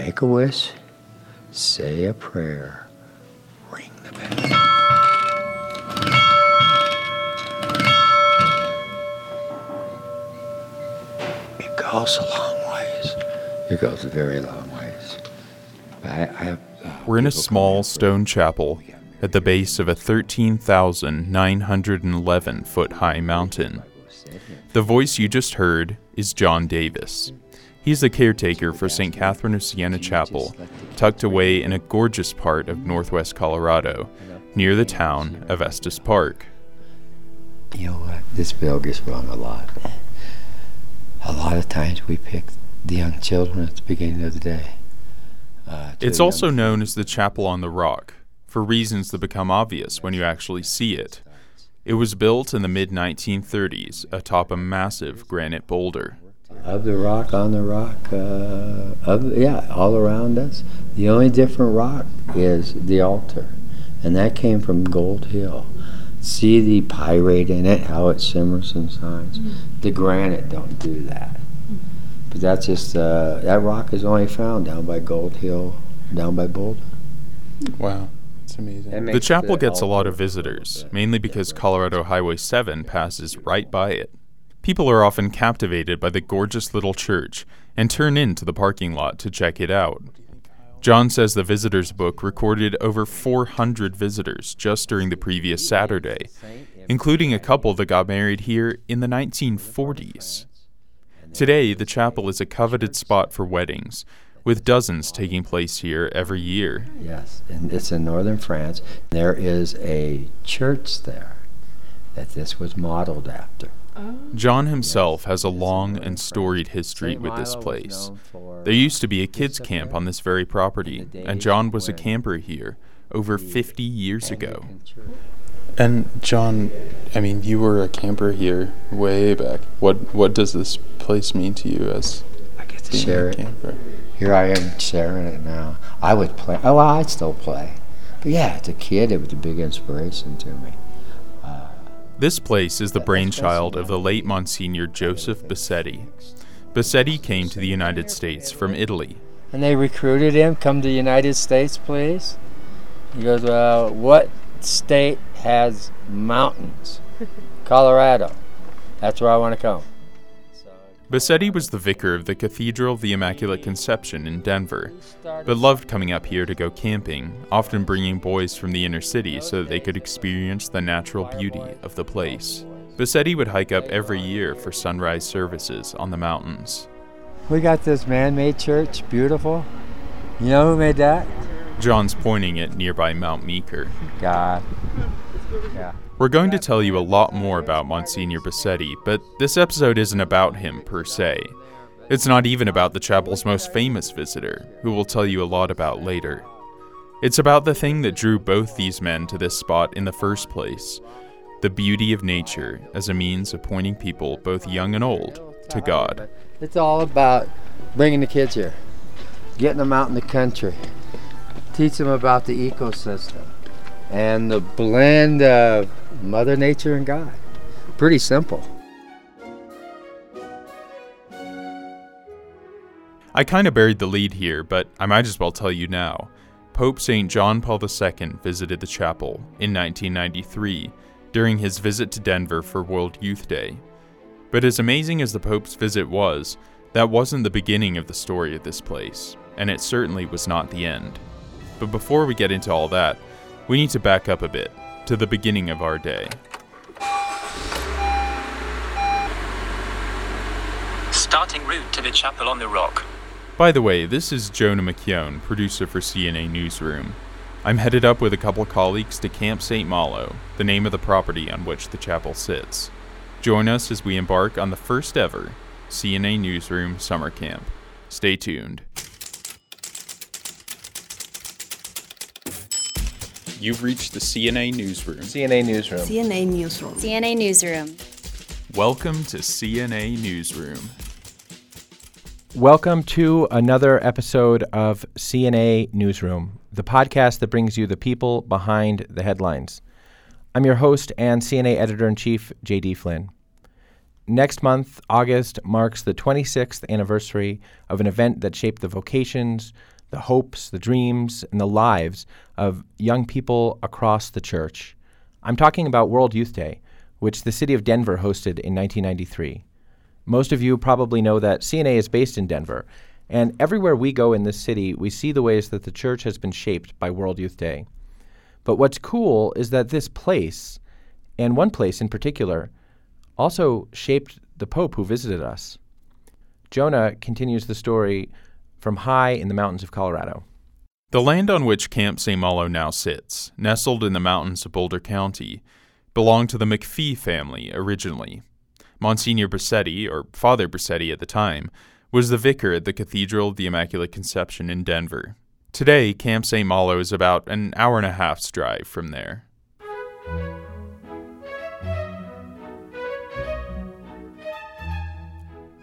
make a wish, say a prayer, ring the bell. It goes a long ways. It goes a very long ways. I, I have, uh, We're in a small stone chapel at the base of a 13,911 foot high mountain. The voice you just heard is John Davis. He's the caretaker for St. Catherine of Siena Chapel, tucked away in a gorgeous part of northwest Colorado, near the town of Estes Park. You know what? This bill gets wrong a lot. A lot of times we pick the young children at the beginning of the day. Uh, It's also known as the Chapel on the Rock, for reasons that become obvious when you actually see it. It was built in the mid 1930s atop a massive granite boulder. Of the rock on the rock. Uh, of yeah, all around us. The only different rock is the altar, and that came from Gold Hill. See the pyrite in it, how it simmers and shines. The granite don't do that. But that's just uh, that rock is only found down by Gold Hill, down by Boulder. Wow, it's amazing. The chapel gets a lot of visitors, mainly because Colorado Highway 7 passes right by it. People are often captivated by the gorgeous little church and turn into the parking lot to check it out. John says the visitors book recorded over 400 visitors just during the previous Saturday, including a couple that got married here in the 1940s. Today, the chapel is a coveted spot for weddings, with dozens taking place here every year. Yes, and it's in northern France. There is a church there that this was modeled after. John himself has a long and storied history with this place. There used to be a kids' camp on this very property, and John was a camper here over 50 years ago. And John, I mean, you were a camper here way back. What what does this place mean to you as I get to being share a it. camper? Here I am sharing it now. I would play. Oh, well, I'd still play. But yeah, as a kid, it was a big inspiration to me. This place is the brainchild of the late Monsignor Joseph Bosetti. Bosetti came to the United States from Italy. And they recruited him. Come to the United States, please. He goes, well, what state has mountains? Colorado. That's where I want to come. Bosetti was the vicar of the Cathedral of the Immaculate Conception in Denver, but loved coming up here to go camping, often bringing boys from the inner city so that they could experience the natural beauty of the place. Bosetti would hike up every year for sunrise services on the mountains. We got this man-made church, beautiful. You know who made that? John's pointing at nearby Mount Meeker. God. Yeah. We're going to tell you a lot more about Monsignor Bosetti, but this episode isn't about him per se. It's not even about the chapel's most famous visitor, who we'll tell you a lot about later. It's about the thing that drew both these men to this spot in the first place the beauty of nature as a means of pointing people, both young and old, to God. It's all about bringing the kids here, getting them out in the country, teach them about the ecosystem and the blend of Mother Nature and God. Pretty simple. I kind of buried the lead here, but I might as well tell you now. Pope St. John Paul II visited the chapel in 1993 during his visit to Denver for World Youth Day. But as amazing as the Pope's visit was, that wasn't the beginning of the story of this place, and it certainly was not the end. But before we get into all that, we need to back up a bit to the beginning of our day. Starting route to the chapel on the rock. By the way, this is Jonah McKeown, producer for CNA Newsroom. I'm headed up with a couple colleagues to Camp St. Malo, the name of the property on which the chapel sits. Join us as we embark on the first ever CNA Newsroom Summer Camp. Stay tuned. You've reached the CNA Newsroom. CNA Newsroom. CNA Newsroom. CNA Newsroom. Welcome to CNA Newsroom. Welcome to another episode of CNA Newsroom, the podcast that brings you the people behind the headlines. I'm your host and CNA editor in chief, JD Flynn. Next month, August, marks the 26th anniversary of an event that shaped the vocations, the hopes, the dreams, and the lives of young people across the church. I'm talking about World Youth Day, which the city of Denver hosted in 1993. Most of you probably know that CNA is based in Denver, and everywhere we go in this city, we see the ways that the church has been shaped by World Youth Day. But what's cool is that this place, and one place in particular, also shaped the Pope who visited us. Jonah continues the story from high in the mountains of Colorado. The land on which Camp St. Malo now sits, nestled in the mountains of Boulder County, belonged to the McPhee family originally. Monsignor Bosetti, or Father Bosetti at the time, was the vicar at the Cathedral of the Immaculate Conception in Denver. Today, Camp St. Malo is about an hour and a half's drive from there.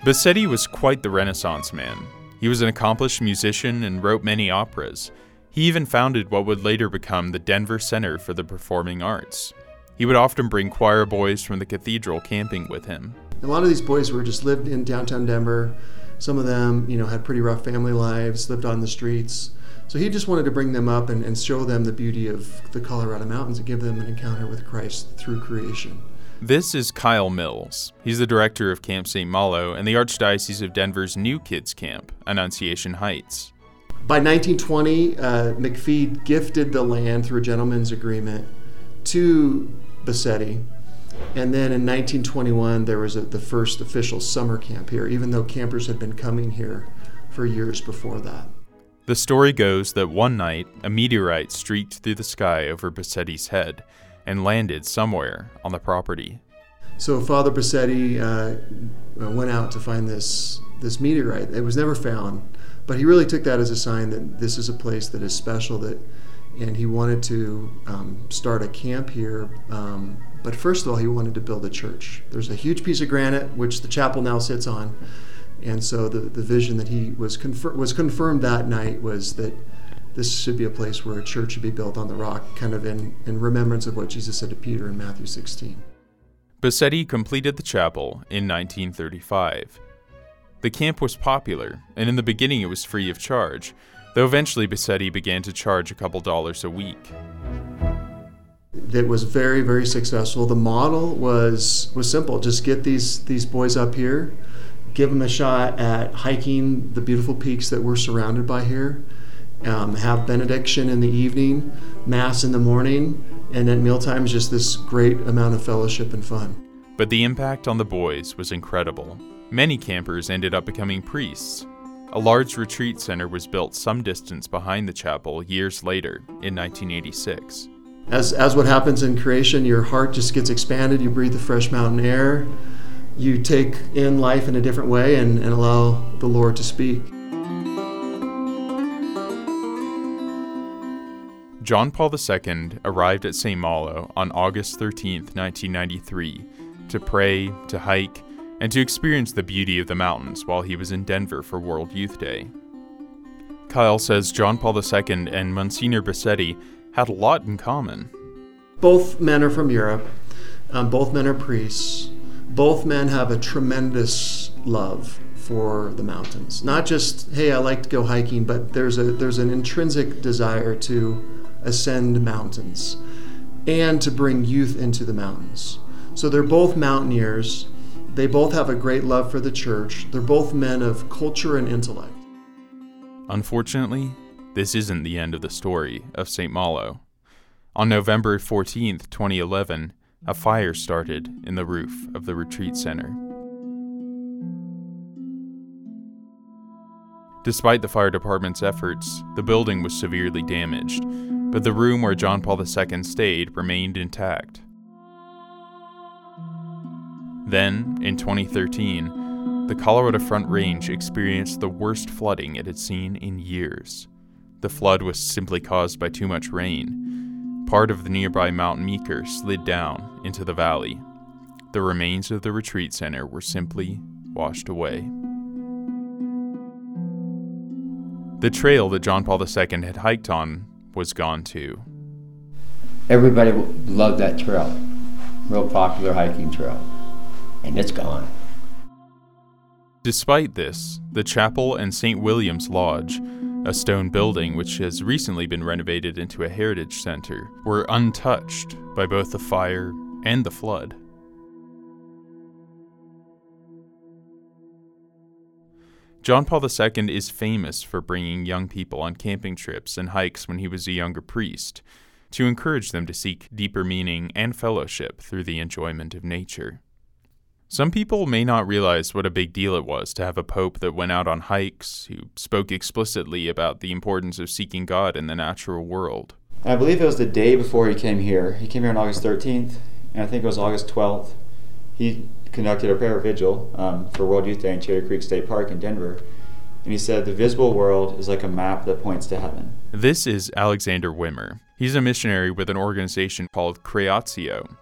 Bosetti was quite the Renaissance man. He was an accomplished musician and wrote many operas. He even founded what would later become the Denver Center for the Performing Arts. He would often bring choir boys from the cathedral camping with him. A lot of these boys were just lived in downtown Denver. Some of them, you know, had pretty rough family lives, lived on the streets. So he just wanted to bring them up and, and show them the beauty of the Colorado Mountains and give them an encounter with Christ through creation. This is Kyle Mills. He's the director of Camp St. Malo and the Archdiocese of Denver's new kids camp, Annunciation Heights. By 1920, uh, McPhee gifted the land through a gentleman's agreement to Bosetti. And then in 1921, there was a, the first official summer camp here, even though campers had been coming here for years before that. The story goes that one night, a meteorite streaked through the sky over Bosetti's head and landed somewhere on the property. So Father Bosetti uh, went out to find this this meteorite. It was never found, but he really took that as a sign that this is a place that is special. That, and he wanted to um, start a camp here. Um, but first of all, he wanted to build a church. There's a huge piece of granite which the chapel now sits on, and so the the vision that he was confir- was confirmed that night was that this should be a place where a church should be built on the rock, kind of in, in remembrance of what Jesus said to Peter in Matthew 16. Bosetti completed the chapel in 1935. The camp was popular, and in the beginning it was free of charge, though eventually Bosetti began to charge a couple dollars a week. That was very, very successful. The model was was simple: just get these these boys up here, give them a shot at hiking the beautiful peaks that we're surrounded by here, um, have benediction in the evening, mass in the morning, and at mealtimes just this great amount of fellowship and fun. But the impact on the boys was incredible. Many campers ended up becoming priests. A large retreat center was built some distance behind the chapel years later, in 1986. As, as what happens in creation, your heart just gets expanded, you breathe the fresh mountain air, you take in life in a different way and, and allow the Lord to speak. John Paul II arrived at St. Malo on August 13, 1993, to pray, to hike, and to experience the beauty of the mountains while he was in Denver for World Youth Day. Kyle says John Paul II and Monsignor Bosetti had a lot in common. Both men are from Europe, um, both men are priests, both men have a tremendous love for the mountains. Not just, hey, I like to go hiking, but there's a there's an intrinsic desire to ascend mountains and to bring youth into the mountains. So they're both mountaineers. They both have a great love for the church. They're both men of culture and intellect. Unfortunately, this isn't the end of the story of St. Malo. On November 14, 2011, a fire started in the roof of the retreat center. Despite the fire department's efforts, the building was severely damaged, but the room where John Paul II stayed remained intact. Then, in 2013, the Colorado Front Range experienced the worst flooding it had seen in years. The flood was simply caused by too much rain. Part of the nearby Mount Meeker slid down into the valley. The remains of the retreat center were simply washed away. The trail that John Paul II had hiked on was gone too. Everybody loved that trail, real popular hiking trail, and it's gone. Despite this, the chapel and St. William's Lodge, a stone building which has recently been renovated into a heritage center, were untouched by both the fire and the flood. John Paul II is famous for bringing young people on camping trips and hikes when he was a younger priest, to encourage them to seek deeper meaning and fellowship through the enjoyment of nature. Some people may not realize what a big deal it was to have a pope that went out on hikes, who spoke explicitly about the importance of seeking God in the natural world. I believe it was the day before he came here. He came here on August 13th, and I think it was August 12th. He conducted a prayer vigil um, for World Youth Day in Cherry Creek State Park in Denver. And he said, The visible world is like a map that points to heaven. This is Alexander Wimmer. He's a missionary with an organization called Creatio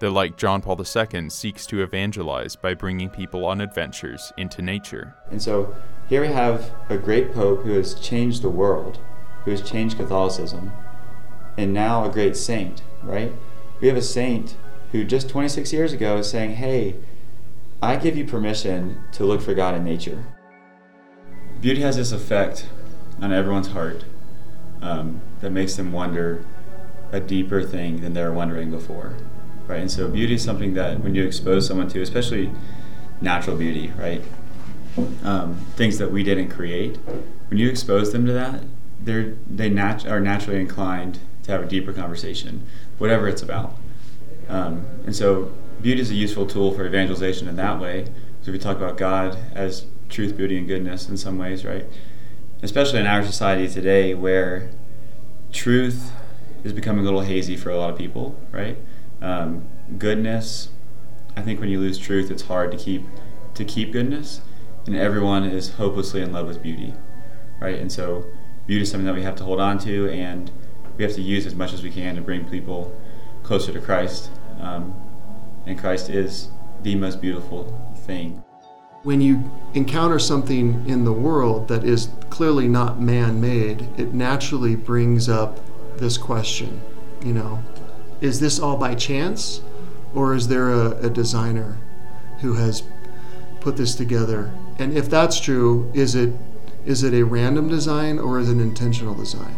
that, like John Paul II, seeks to evangelize by bringing people on adventures into nature. And so here we have a great pope who has changed the world, who has changed Catholicism, and now a great saint, right? We have a saint who just 26 years ago is saying, Hey, I give you permission to look for God in nature. Beauty has this effect on everyone's heart um, that makes them wonder a deeper thing than they were wondering before, right? And so beauty is something that when you expose someone to, especially natural beauty, right? Um, things that we didn't create, when you expose them to that, they're they nat- are naturally inclined to have a deeper conversation, whatever it's about. Um, and so beauty is a useful tool for evangelization in that way. So we talk about God as truth, beauty, and goodness in some ways, right? Especially in our society today, where truth is becoming a little hazy for a lot of people, right? Um, goodness, I think when you lose truth, it's hard to keep to keep goodness, and everyone is hopelessly in love with beauty, right? And so, beauty is something that we have to hold on to, and we have to use as much as we can to bring people closer to Christ. Um, and Christ is the most beautiful thing. When you encounter something in the world that is clearly not man made, it naturally brings up this question you know, is this all by chance? Or is there a, a designer who has put this together? And if that's true, is it is it a random design or is it an intentional design?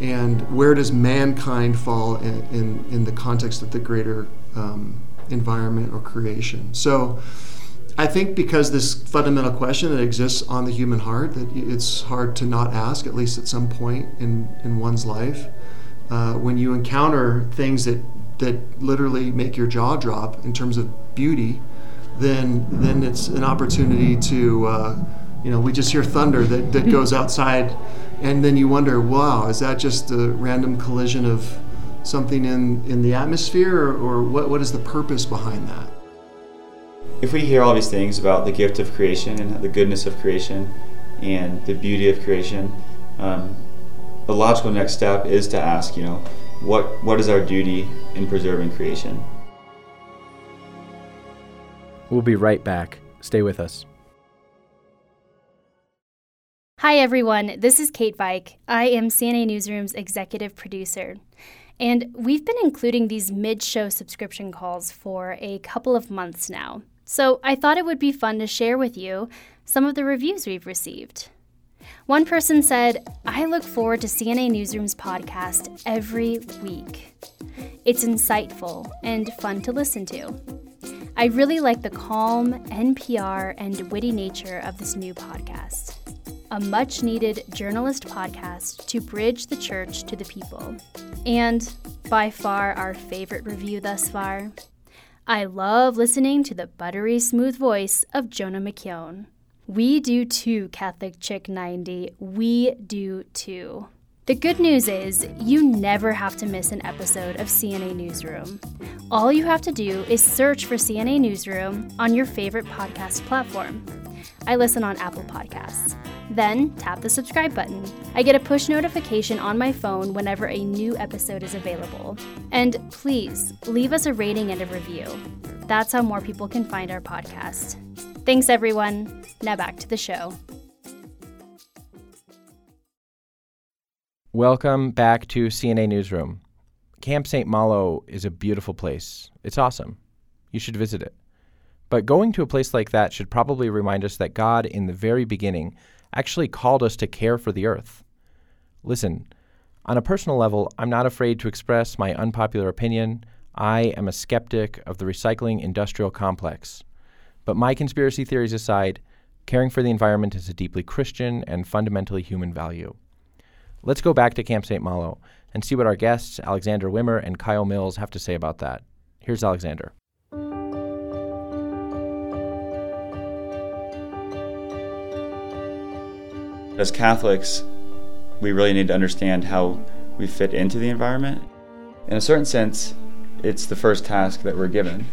And where does mankind fall in, in, in the context of the greater um, environment or creation? So I think because this fundamental question that exists on the human heart, that it's hard to not ask, at least at some point in, in one's life. Uh, when you encounter things that, that literally make your jaw drop in terms of beauty, then, then it's an opportunity to, uh, you know, we just hear thunder that, that goes outside, and then you wonder, wow, is that just a random collision of something in, in the atmosphere, or, or what, what is the purpose behind that? if we hear all these things about the gift of creation and the goodness of creation and the beauty of creation, um, the logical next step is to ask, you know, what what is our duty in preserving creation? We'll be right back. Stay with us. Hi, everyone. This is Kate Veik. I am CNA Newsroom's executive producer. And we've been including these mid show subscription calls for a couple of months now. So I thought it would be fun to share with you some of the reviews we've received. One person said, I look forward to CNA Newsroom's podcast every week. It's insightful and fun to listen to. I really like the calm, NPR, and witty nature of this new podcast. A much needed journalist podcast to bridge the church to the people. And by far our favorite review thus far I love listening to the buttery smooth voice of Jonah McKeown. We do too, Catholic Chick 90. We do too. The good news is, you never have to miss an episode of CNA Newsroom. All you have to do is search for CNA Newsroom on your favorite podcast platform. I listen on Apple Podcasts. Then tap the subscribe button. I get a push notification on my phone whenever a new episode is available. And please leave us a rating and a review. That's how more people can find our podcast. Thanks, everyone. Now back to the show. Welcome back to CNA Newsroom. Camp St. Malo is a beautiful place. It's awesome. You should visit it. But going to a place like that should probably remind us that God, in the very beginning, actually called us to care for the earth. Listen, on a personal level, I'm not afraid to express my unpopular opinion. I am a skeptic of the recycling industrial complex. But my conspiracy theories aside, caring for the environment is a deeply Christian and fundamentally human value. Let's go back to Camp St. Malo and see what our guests, Alexander Wimmer and Kyle Mills, have to say about that. Here's Alexander. As Catholics, we really need to understand how we fit into the environment. In a certain sense, it's the first task that we're given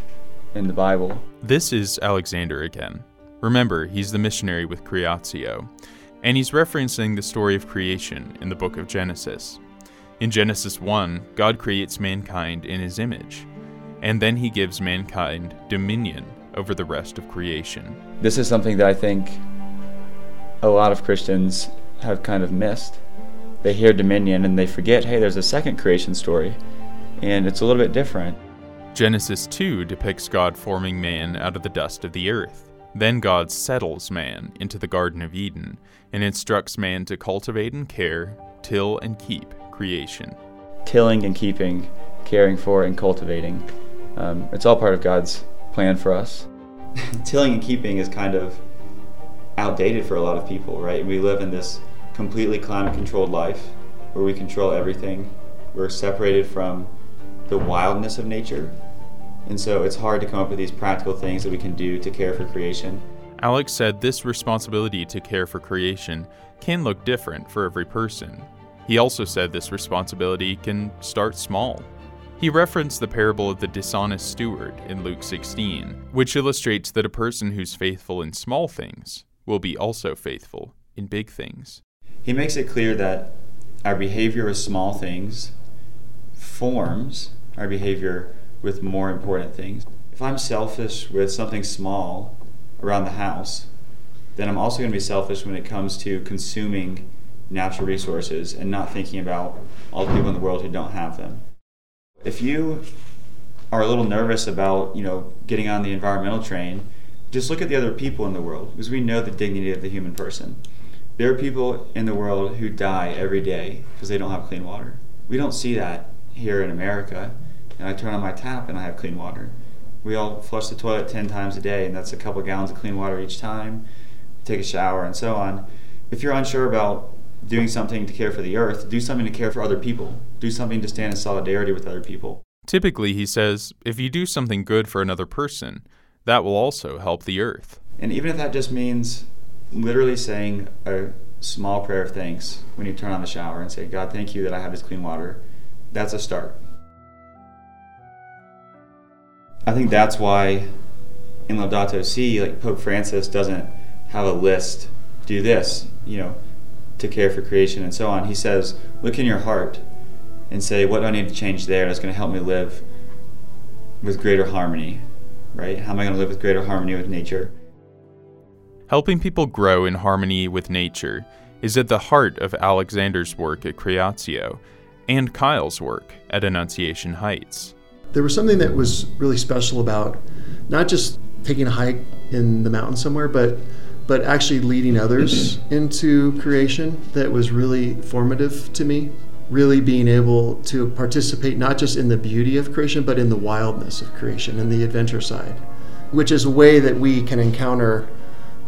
in the Bible. This is Alexander again. Remember, he's the missionary with Creatio, and he's referencing the story of creation in the book of Genesis. In Genesis 1, God creates mankind in his image, and then he gives mankind dominion over the rest of creation. This is something that I think a lot of Christians have kind of missed. They hear dominion and they forget, hey, there's a second creation story, and it's a little bit different. Genesis 2 depicts God forming man out of the dust of the earth. Then God settles man into the Garden of Eden and instructs man to cultivate and care, till and keep creation. Tilling and keeping, caring for and cultivating. Um, it's all part of God's plan for us. Tilling and keeping is kind of outdated for a lot of people, right? We live in this completely climate controlled life where we control everything. We're separated from the wildness of nature. And so it's hard to come up with these practical things that we can do to care for creation. Alex said this responsibility to care for creation can look different for every person. He also said this responsibility can start small. He referenced the parable of the dishonest steward in Luke 16, which illustrates that a person who's faithful in small things will be also faithful in big things. He makes it clear that our behavior with small things forms our behavior with more important things. If I'm selfish with something small around the house, then I'm also going to be selfish when it comes to consuming natural resources and not thinking about all the people in the world who don't have them. If you are a little nervous about, you know, getting on the environmental train, just look at the other people in the world because we know the dignity of the human person. There are people in the world who die every day because they don't have clean water. We don't see that here in America. And I turn on my tap and I have clean water. We all flush the toilet 10 times a day, and that's a couple gallons of clean water each time, take a shower, and so on. If you're unsure about doing something to care for the earth, do something to care for other people. Do something to stand in solidarity with other people. Typically, he says, if you do something good for another person, that will also help the earth. And even if that just means literally saying a small prayer of thanks when you turn on the shower and say, God, thank you that I have this clean water, that's a start. I think that's why in Laudato Si, like Pope Francis doesn't have a list, do this, you know, to care for creation and so on. He says, look in your heart and say, what do I need to change there that's going to help me live with greater harmony, right? How am I going to live with greater harmony with nature? Helping people grow in harmony with nature is at the heart of Alexander's work at Creatio and Kyle's work at Annunciation Heights. There was something that was really special about not just taking a hike in the mountains somewhere, but but actually leading others mm-hmm. into creation that was really formative to me. Really being able to participate not just in the beauty of creation, but in the wildness of creation and the adventure side, which is a way that we can encounter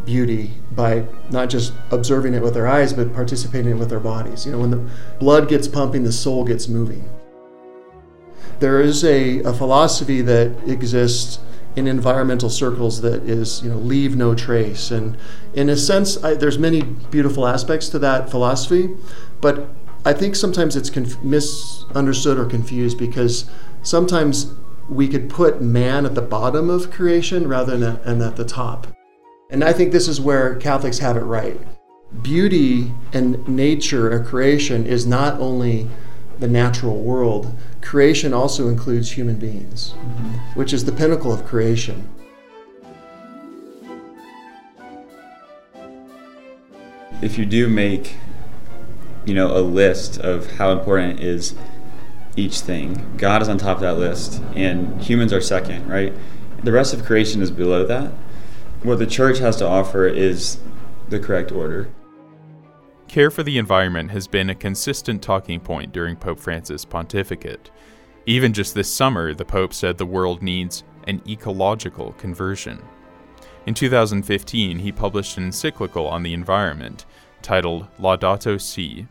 beauty by not just observing it with our eyes, but participating in it with our bodies. You know, when the blood gets pumping, the soul gets moving. There is a, a philosophy that exists in environmental circles that is, you know, leave no trace. And in a sense, I, there's many beautiful aspects to that philosophy, but I think sometimes it's conf- misunderstood or confused because sometimes we could put man at the bottom of creation rather than at, and at the top. And I think this is where Catholics have it right. Beauty and nature or creation is not only the natural world, creation also includes human beings, mm-hmm. which is the pinnacle of creation. If you do make, you know, a list of how important is each thing, God is on top of that list, and humans are second, right? The rest of creation is below that. What the church has to offer is the correct order. Care for the environment has been a consistent talking point during Pope Francis' pontificate. Even just this summer, the Pope said the world needs an ecological conversion. In 2015, he published an encyclical on the environment titled Laudato Si.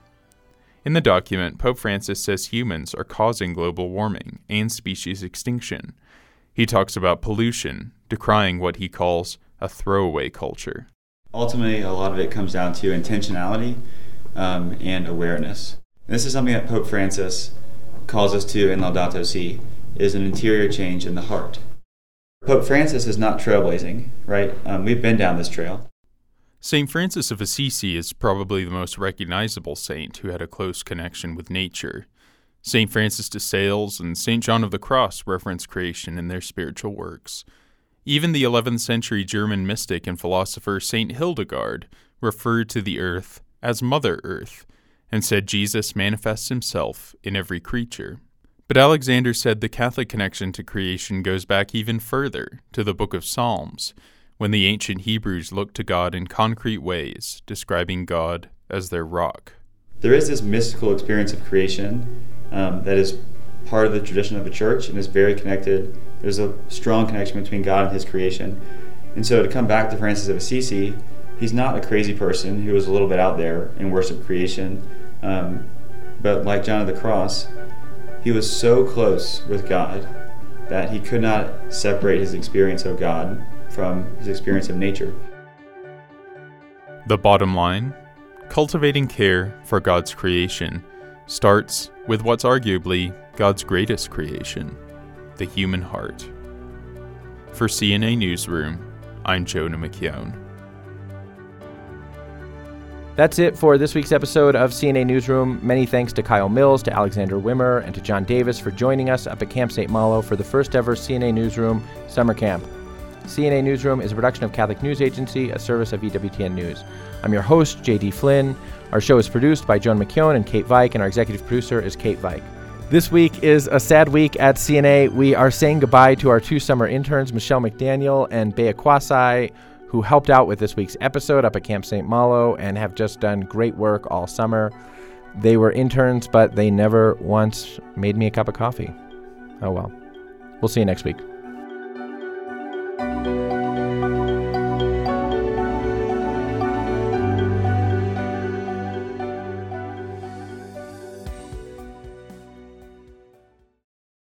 In the document, Pope Francis says humans are causing global warming and species extinction. He talks about pollution, decrying what he calls a throwaway culture. Ultimately, a lot of it comes down to intentionality um, and awareness. This is something that Pope Francis calls us to in Laudato Si, is an interior change in the heart. Pope Francis is not trailblazing, right? Um, we've been down this trail. St. Francis of Assisi is probably the most recognizable saint who had a close connection with nature. St. Francis de Sales and St. John of the Cross reference creation in their spiritual works. Even the 11th century German mystic and philosopher St. Hildegard referred to the earth as Mother Earth and said Jesus manifests himself in every creature. But Alexander said the Catholic connection to creation goes back even further to the book of Psalms, when the ancient Hebrews looked to God in concrete ways, describing God as their rock. There is this mystical experience of creation um, that is part of the tradition of the church and is very connected. There's a strong connection between God and His creation. And so to come back to Francis of Assisi, he's not a crazy person who was a little bit out there in worship creation. Um, but like John of the Cross, he was so close with God that he could not separate his experience of God from his experience of nature. The bottom line cultivating care for God's creation starts with what's arguably God's greatest creation the human heart. For CNA Newsroom, I'm Jonah McKeown. That's it for this week's episode of CNA Newsroom. Many thanks to Kyle Mills, to Alexander Wimmer, and to John Davis for joining us up at Camp St. Malo for the first ever CNA Newsroom summer camp. CNA Newsroom is a production of Catholic News Agency, a service of EWTN News. I'm your host, JD Flynn. Our show is produced by Joan McKeown and Kate Veik, and our executive producer is Kate Veik. This week is a sad week at CNA. We are saying goodbye to our two summer interns, Michelle McDaniel and Bea Kwasai who helped out with this week's episode up at Camp St. Malo and have just done great work all summer. They were interns, but they never once made me a cup of coffee. Oh well. We'll see you next week.